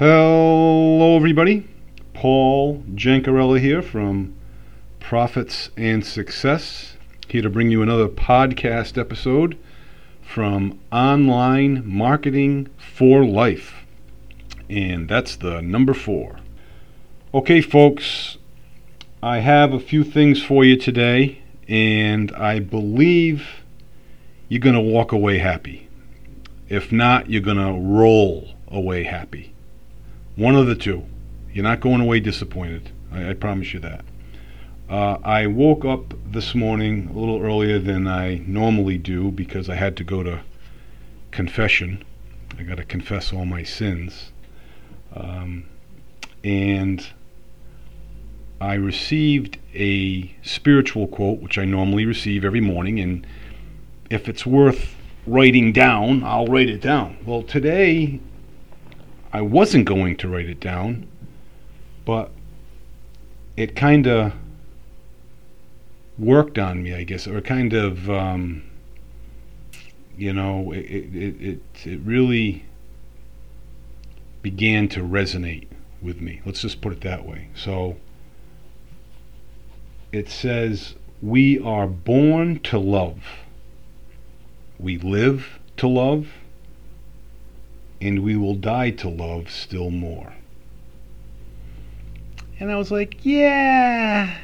Hello, everybody. Paul Jancarella here from Profits and Success, here to bring you another podcast episode from Online Marketing for Life. And that's the number four. Okay, folks, I have a few things for you today, and I believe you're going to walk away happy. If not, you're going to roll away happy. One of the two. You're not going away disappointed. I, I promise you that. Uh, I woke up this morning a little earlier than I normally do because I had to go to confession. I got to confess all my sins. Um, and I received a spiritual quote, which I normally receive every morning. And if it's worth writing down, I'll write it down. Well, today I wasn't going to write it down, but it kind of worked on me, I guess, or kind of, um, you know, it, it, it, it really began to resonate with me. Let's just put it that way. So it says, We are born to love. We live to love and we will die to love still more. And I was like, yeah,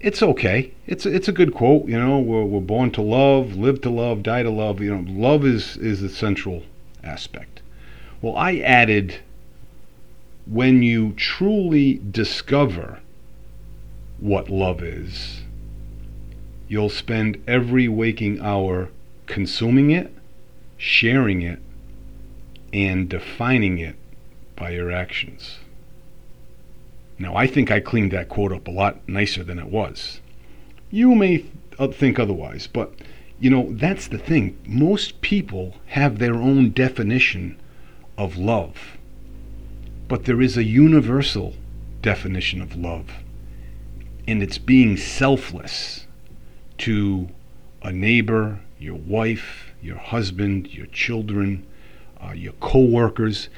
it's okay. It's it's a good quote. You know, we're, we're born to love, live to love, die to love. You know, love is is the central aspect. Well, I added when you truly discover what love is, you'll spend every waking hour consuming it, sharing it, and defining it by your actions. Now, I think I cleaned that quote up a lot nicer than it was. You may uh, think otherwise, but you know, that's the thing. Most people have their own definition of love, but there is a universal definition of love, and it's being selfless to a neighbor, your wife, your husband, your children, uh, your coworkers,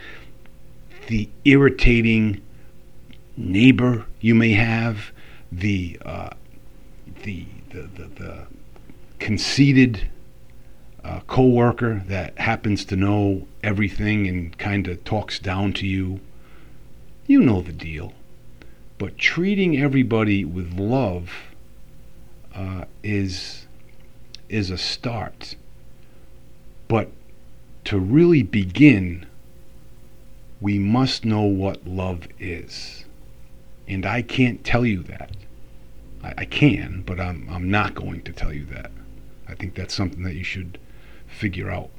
the irritating neighbor you may have, the uh, the, the, the, the conceited uh, coworker that happens to know everything and kind of talks down to you. You know the deal. But treating everybody with love uh, is is a start. But to really begin, we must know what love is. And I can't tell you that. I, I, can, but I'm, I'm not going to tell you that. I think that's something that you should figure out.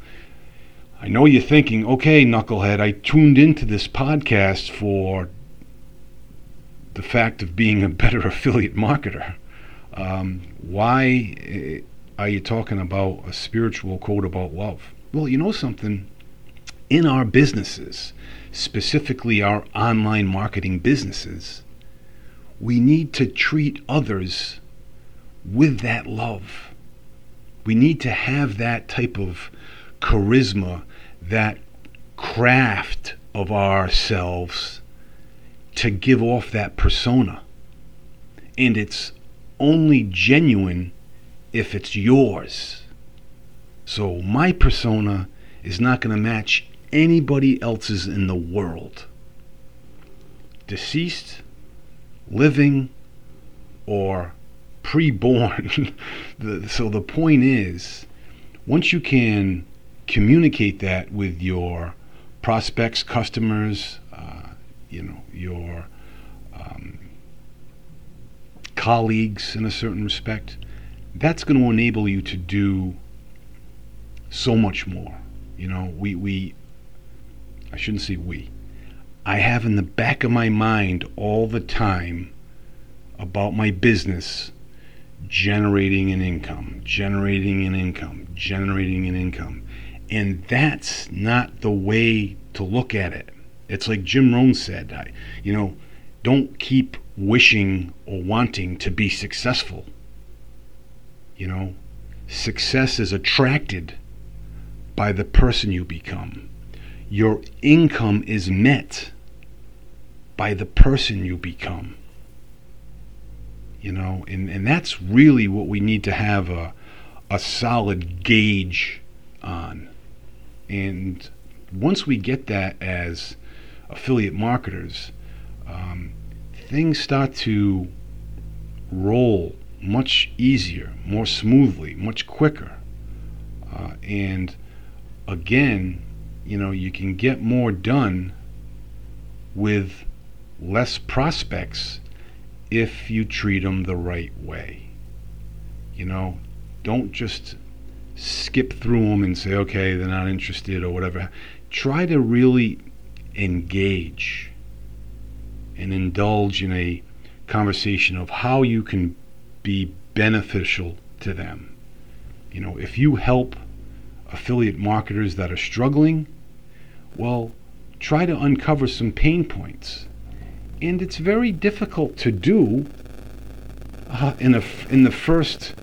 I know you're thinking, okay, knucklehead, I tuned into this podcast for the fact of being a better affiliate marketer. Um, why eh, are you talking about a spiritual quote about love? Well, you know something? In our businesses, specifically our online marketing businesses, we need to treat others with that love. We need to have that type of charisma, that craft of ourselves to give off that persona. And it's only genuine if it's yours. So my persona is not going to match anybody else's in the world. Deceased, living, or pre-born. so the point is, once you can communicate that with your prospects, customers, uh, you know, your um, colleagues in a certain respect, that's going to enable you to do so much more. You know, we, we, I shouldn't say we, I have in the back of my mind all the time about my business generating an income, generating an income, generating an income. And that's not the way to look at it. It's like Jim Rohn said, I, you know, don't keep wishing or wanting to be successful. You know, success is attracted by the person you become. your income is met by the person you become. You know, and, and that's really what we need to have a, a solid gauge on. And once we get that as affiliate marketers, um, things start to roll much easier, more smoothly, much quicker. Uh, and again, you know, you can get more done with less prospects if you treat them the right way. You know, don't just skip through them and say, okay, they're not interested or whatever. Try to really engage and indulge in a conversation of how you can be beneficial to them. You know, if you help affiliate marketers that are struggling, well, try to uncover some pain points. And it's very difficult to do uh, in a in the first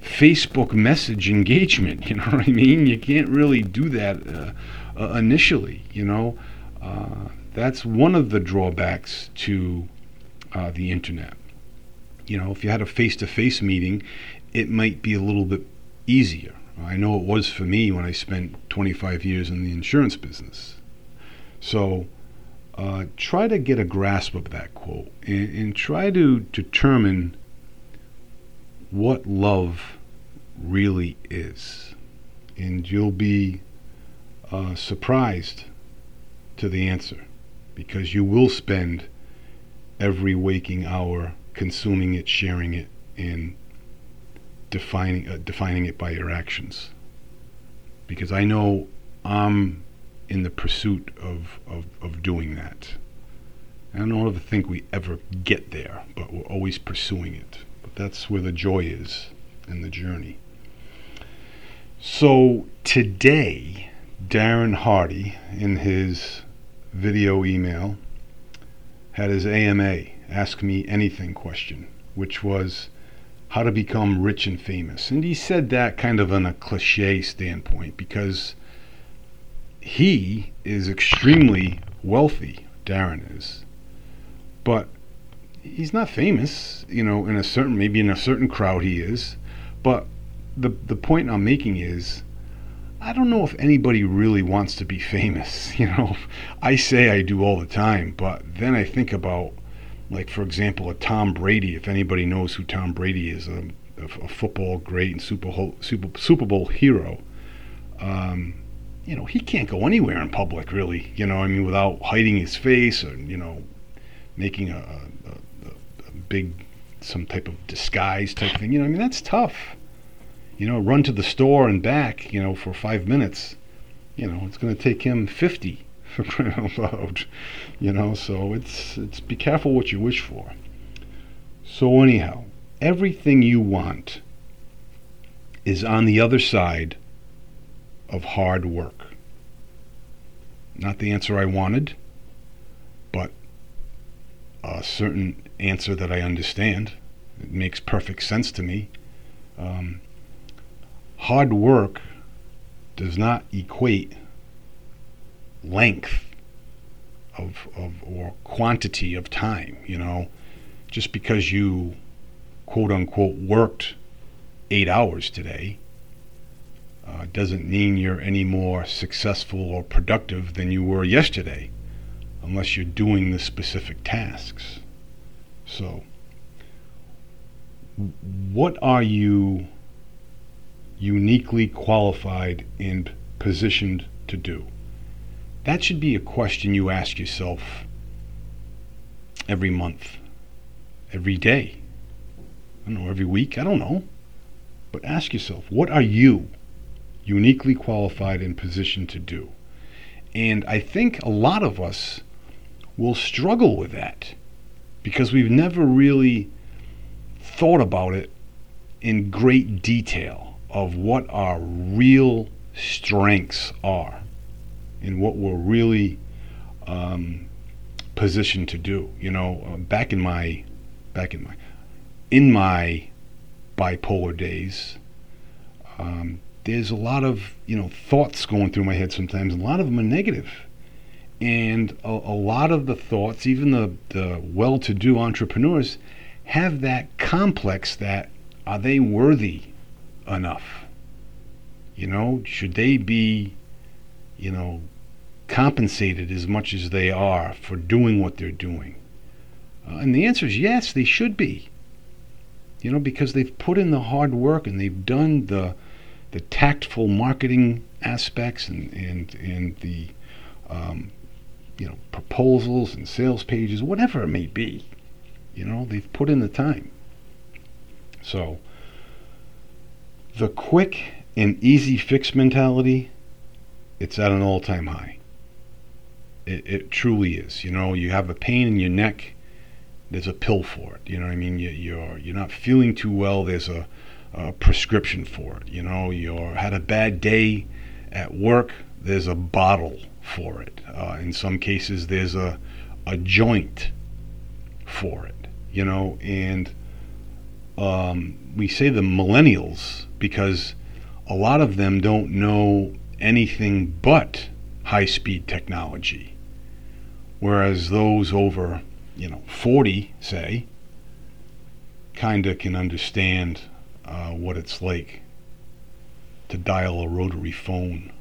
Facebook message engagement. You know what I mean? You can't really do that uh, uh, initially. You know, uh, that's one of the drawbacks to uh, the internet. You know, if you had a face-to-face meeting, it might be a little bit easier. I know it was for me when I spent 25 years in the insurance business. So uh, try to get a grasp of that quote and, and try to determine what love really is. And you'll be uh, surprised to the answer because you will spend every waking hour consuming it, sharing it, and defining uh, defining it by your actions. Because I know I'm in the pursuit of, of, of doing that. I don't ever think we ever get there, but we're always pursuing it. But that's where the joy is in the journey. So today, Darren Hardy, in his video email, had his AMA, Ask Me Anything question, which was how to become rich and famous. And he said that kind of in a cliche standpoint because he is extremely wealthy, Darren is. But he's not famous, you know, in a certain maybe in a certain crowd he is. But the the point I'm making is I don't know if anybody really wants to be famous, you know. I say I do all the time, but then I think about like for example a Tom Brady, if anybody knows who Tom Brady is, a, a football great and Super Super Super Bowl hero. Um, you know, he can't go anywhere in public, really. You know, I mean, without hiding his face or you know, making a, a, a big some type of disguise type thing. You know, I mean, that's tough. You know, run to the store and back. You know, for five minutes. You know, it's going to take him fifty for crying out loud. You know, so it's it's be careful what you wish for. So anyhow, everything you want is on the other side of hard work. Not the answer I wanted, but a certain answer that I understand. It makes perfect sense to me. Um, hard work does not equate length of, of or quantity of time. You know, just because you quote unquote worked eight hours today uh, doesn't mean you're any more successful or productive than you were yesterday, unless you're doing the specific tasks. So, what are you uniquely qualified and positioned to do? That should be a question you ask yourself every month, every day. I don't know, every week, I don't know. But ask yourself, what are you uniquely qualified and positioned to do. And I think a lot of us will struggle with that because we've never really thought about it in great detail of what our real strengths are and what we're really um, positioned to do. You know, uh, back in my back in my in my bipolar days, um, there's a lot of you know thoughts going through my head sometimes. A lot of them are negative. And a, a lot of the thoughts, even the, the well to do entrepreneurs, have that complex that are they worthy enough? You know, should they be, you know, compensated as much as they are for doing what they're doing? Uh, and the answer is yes, they should be. You know, because they've put in the hard work and they've done the the tactful marketing aspects and and and the um, you know proposals and sales pages, whatever it may be. You know, they've put in the time. So the quick and easy fix mentality, it's at an all-time high. It, it truly is. You know, you have a pain in your neck there's a pill for it. You know what I mean? You, you're you're not feeling too well. There's a, a prescription for it. You know, you had a bad day at work. There's a bottle for it. Uh, in some cases, there's a a joint for it. You know, and um, we say the millennials because a lot of them don't know anything but high speed technology, whereas those over you know, 40, say, kind of can understand uh, what it's like to dial a rotary phone,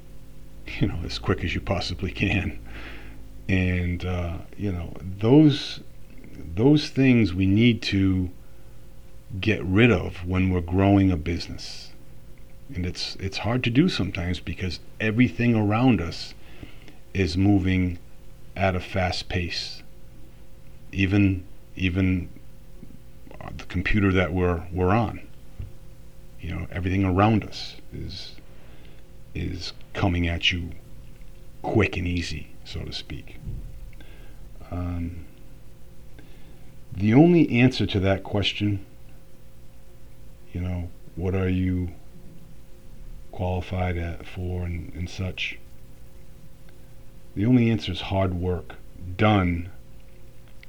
you know, as quick as you possibly can. And, uh, you know, those, those things we need to get rid of when we're growing a business. And it's, it's hard to do sometimes because everything around us is moving at a fast pace even even the computer that we're we're on. You know, everything around us is is coming at you quick and easy, so to speak. Um, the only answer to that question, you know, what are you qualified at for and, and such? The only answer is hard work done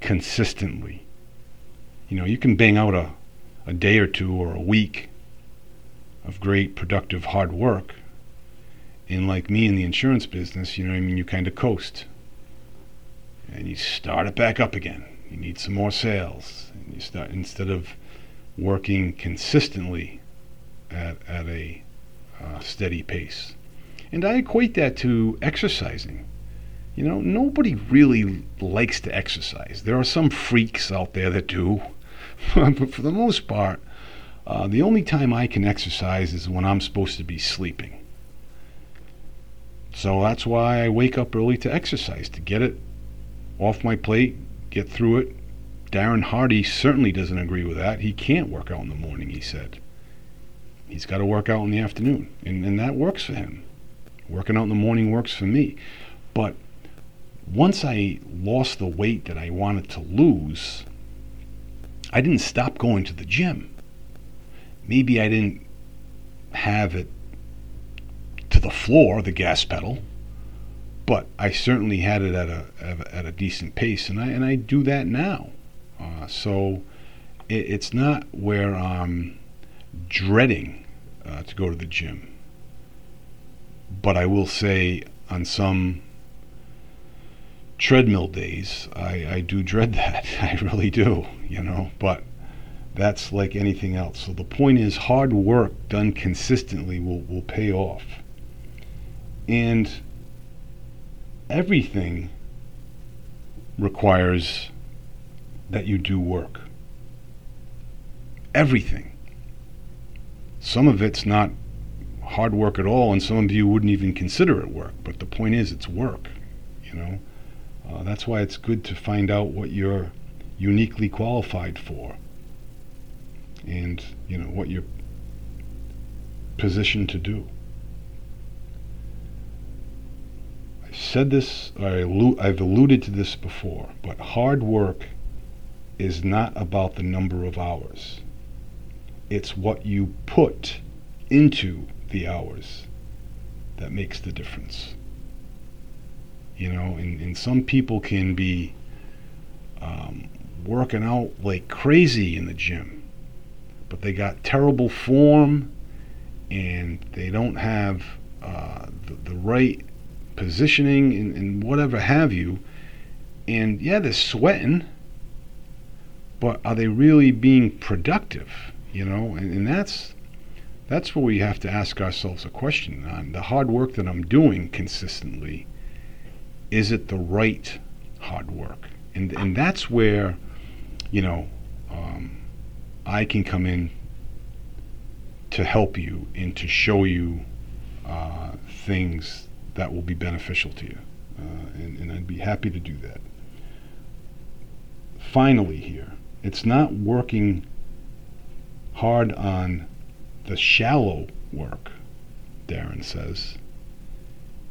consistently. You know, you can bang out a, a day or two or a week of great, productive, hard work. And like me in the insurance business, you know I mean? You kind of coast. And you start it back up again. You need some more sales. And you start, instead of working consistently at, at a uh, steady pace. And I equate that to exercising. You know, nobody really likes to exercise. There are some freaks out there that do, but for the most part, uh, the only time I can exercise is when I'm supposed to be sleeping. So that's why I wake up early to exercise, to get it off my plate, get through it. Darren Hardy certainly doesn't agree with that. He can't work out in the morning, he said. He's got to work out in the afternoon, and, and that works for him. Working out in the morning works for me. But once I lost the weight that I wanted to lose, I didn't stop going to the gym. Maybe I didn't have it to the floor, the gas pedal, but I certainly had it at a at a decent pace, and I and I do that now. Uh, so it, it's not where I'm dreading uh, to go to the gym, but I will say on some treadmill days, I, I do dread that. I really do, you know, but that's like anything else. So the point is, hard work done consistently will, will pay off. And everything requires that you do work. Everything. Some of it's not hard work at all, and some of you wouldn't even consider it work. But the point is, it's work, you know. Uh, that's why it's good to find out what you're uniquely qualified for and you know what you're positioned to do. I said this, I I've alluded to this before, but hard work is not about the number of hours. It's what you put into the hours that makes the difference you know and, and some people can be um, working out like crazy in the gym but they got terrible form and they don't have uh, the, the right positioning and, and whatever have you. And yeah, they're sweating, but are they really being productive? You know, and, and that's that's where we have to ask ourselves a question on the hard work that I'm doing consistently. Is it the right hard work? And and that's where, you know, um, I can come in to help you and to show you uh, things that will be beneficial to you. Uh, and, and I'd be happy to do that. Finally, here, it's not working hard on the shallow work, Darren says.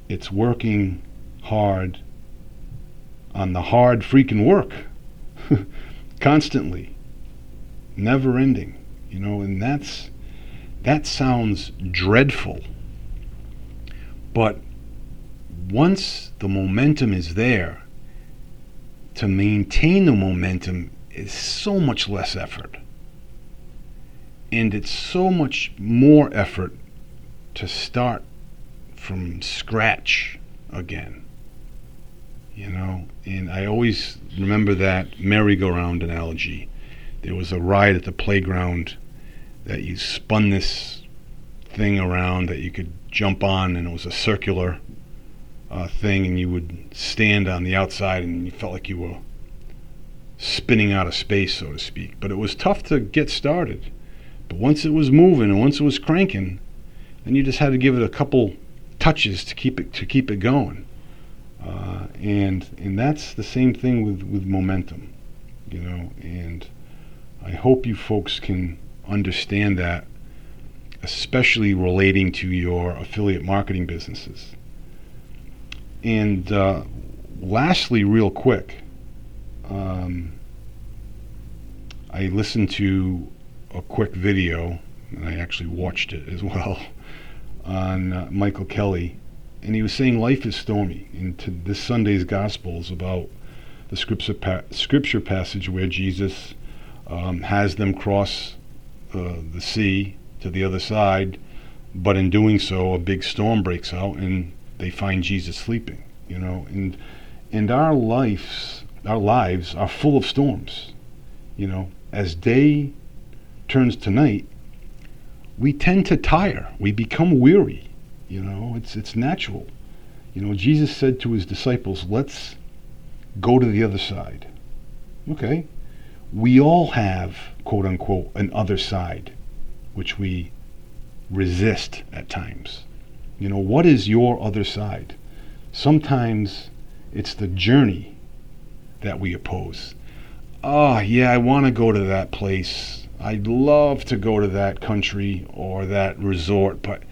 It's working hard on the hard freaking work constantly, never ending, you know, and that's that sounds dreadful. But once the momentum is there, to maintain the momentum is so much less effort. And it's so much more effort to start from scratch again. You know, and I always remember that merry-go-round analogy. There was a ride at the playground that you spun this thing around that you could jump on, and it was a circular uh, thing, and you would stand on the outside, and you felt like you were spinning out of space, so to speak. But it was tough to get started. But once it was moving and once it was cranking, then you just had to give it a couple touches to keep it to keep it going. Uh, and and that's the same thing with with momentum, you know. And I hope you folks can understand that, especially relating to your affiliate marketing businesses. And uh, lastly, real quick, um, I listened to a quick video, and I actually watched it as well, on uh, Michael Kelly, and he was saying life is stormy. And to this Sunday's gospel is about the scripture, pa- scripture passage where Jesus um, has them cross uh, the sea to the other side, but in doing so, a big storm breaks out, and they find Jesus sleeping. You know, and and our lives, our lives are full of storms. You know, as day turns to night, we tend to tire. We become weary. You know, it's it's natural. You know, Jesus said to his disciples, "Let's go to the other side." Okay, we all have quote unquote an other side, which we resist at times. You know, what is your other side? Sometimes it's the journey that we oppose. Oh, yeah, I want to go to that place. I'd love to go to that country or that resort, but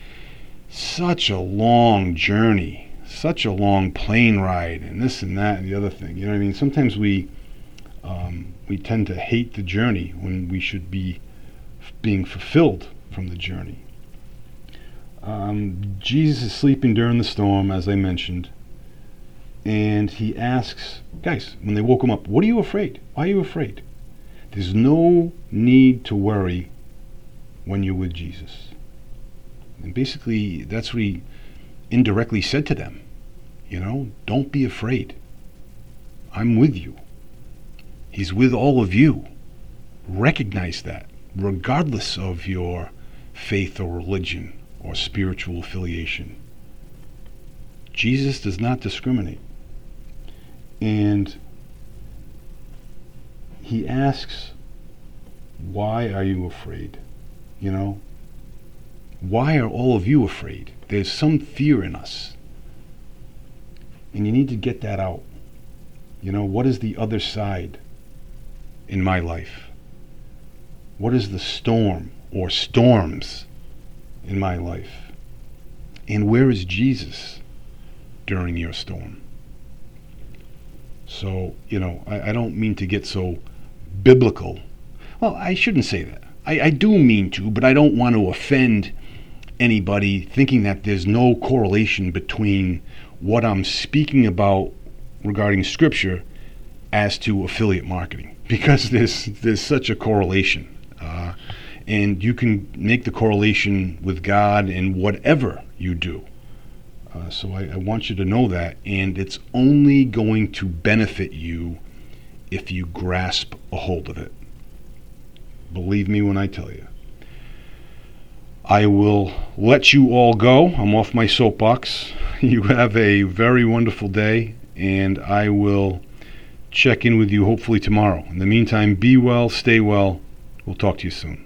such a long journey, such a long plane ride, and this and that and the other thing. You know what I mean? Sometimes we um, we tend to hate the journey when we should be f- being fulfilled from the journey. Um, Jesus is sleeping during the storm, as I mentioned, and he asks, guys, when they woke him up, what are you afraid? Why are you afraid? There's no need to worry when you're with Jesus. And basically, that's what he indirectly said to them. You know, don't be afraid. I'm with you. He's with all of you. Recognize that, regardless of your faith or religion or spiritual affiliation. Jesus does not discriminate. And he asks, Why are you afraid? You know, why are all of you afraid? There's some fear in us. And you need to get that out. You know, what is the other side in my life? What is the storm or storms in my life? And where is Jesus during your storm? So, you know, I, I don't mean to get so biblical. Well, I shouldn't say that. I, I do mean to, but I don't want to offend anybody thinking that there's no correlation between what I'm speaking about regarding scripture as to affiliate marketing because there's there's such a correlation uh, and you can make the correlation with God in whatever you do Uh, so I, I want you to know that, and it's only going to benefit you if you grasp a hold of it. Believe me when I tell you. I will let you all go. I'm off my soapbox. You have a very wonderful day, and I will check in with you hopefully tomorrow. In the meantime, be well, stay well. We'll talk to you soon.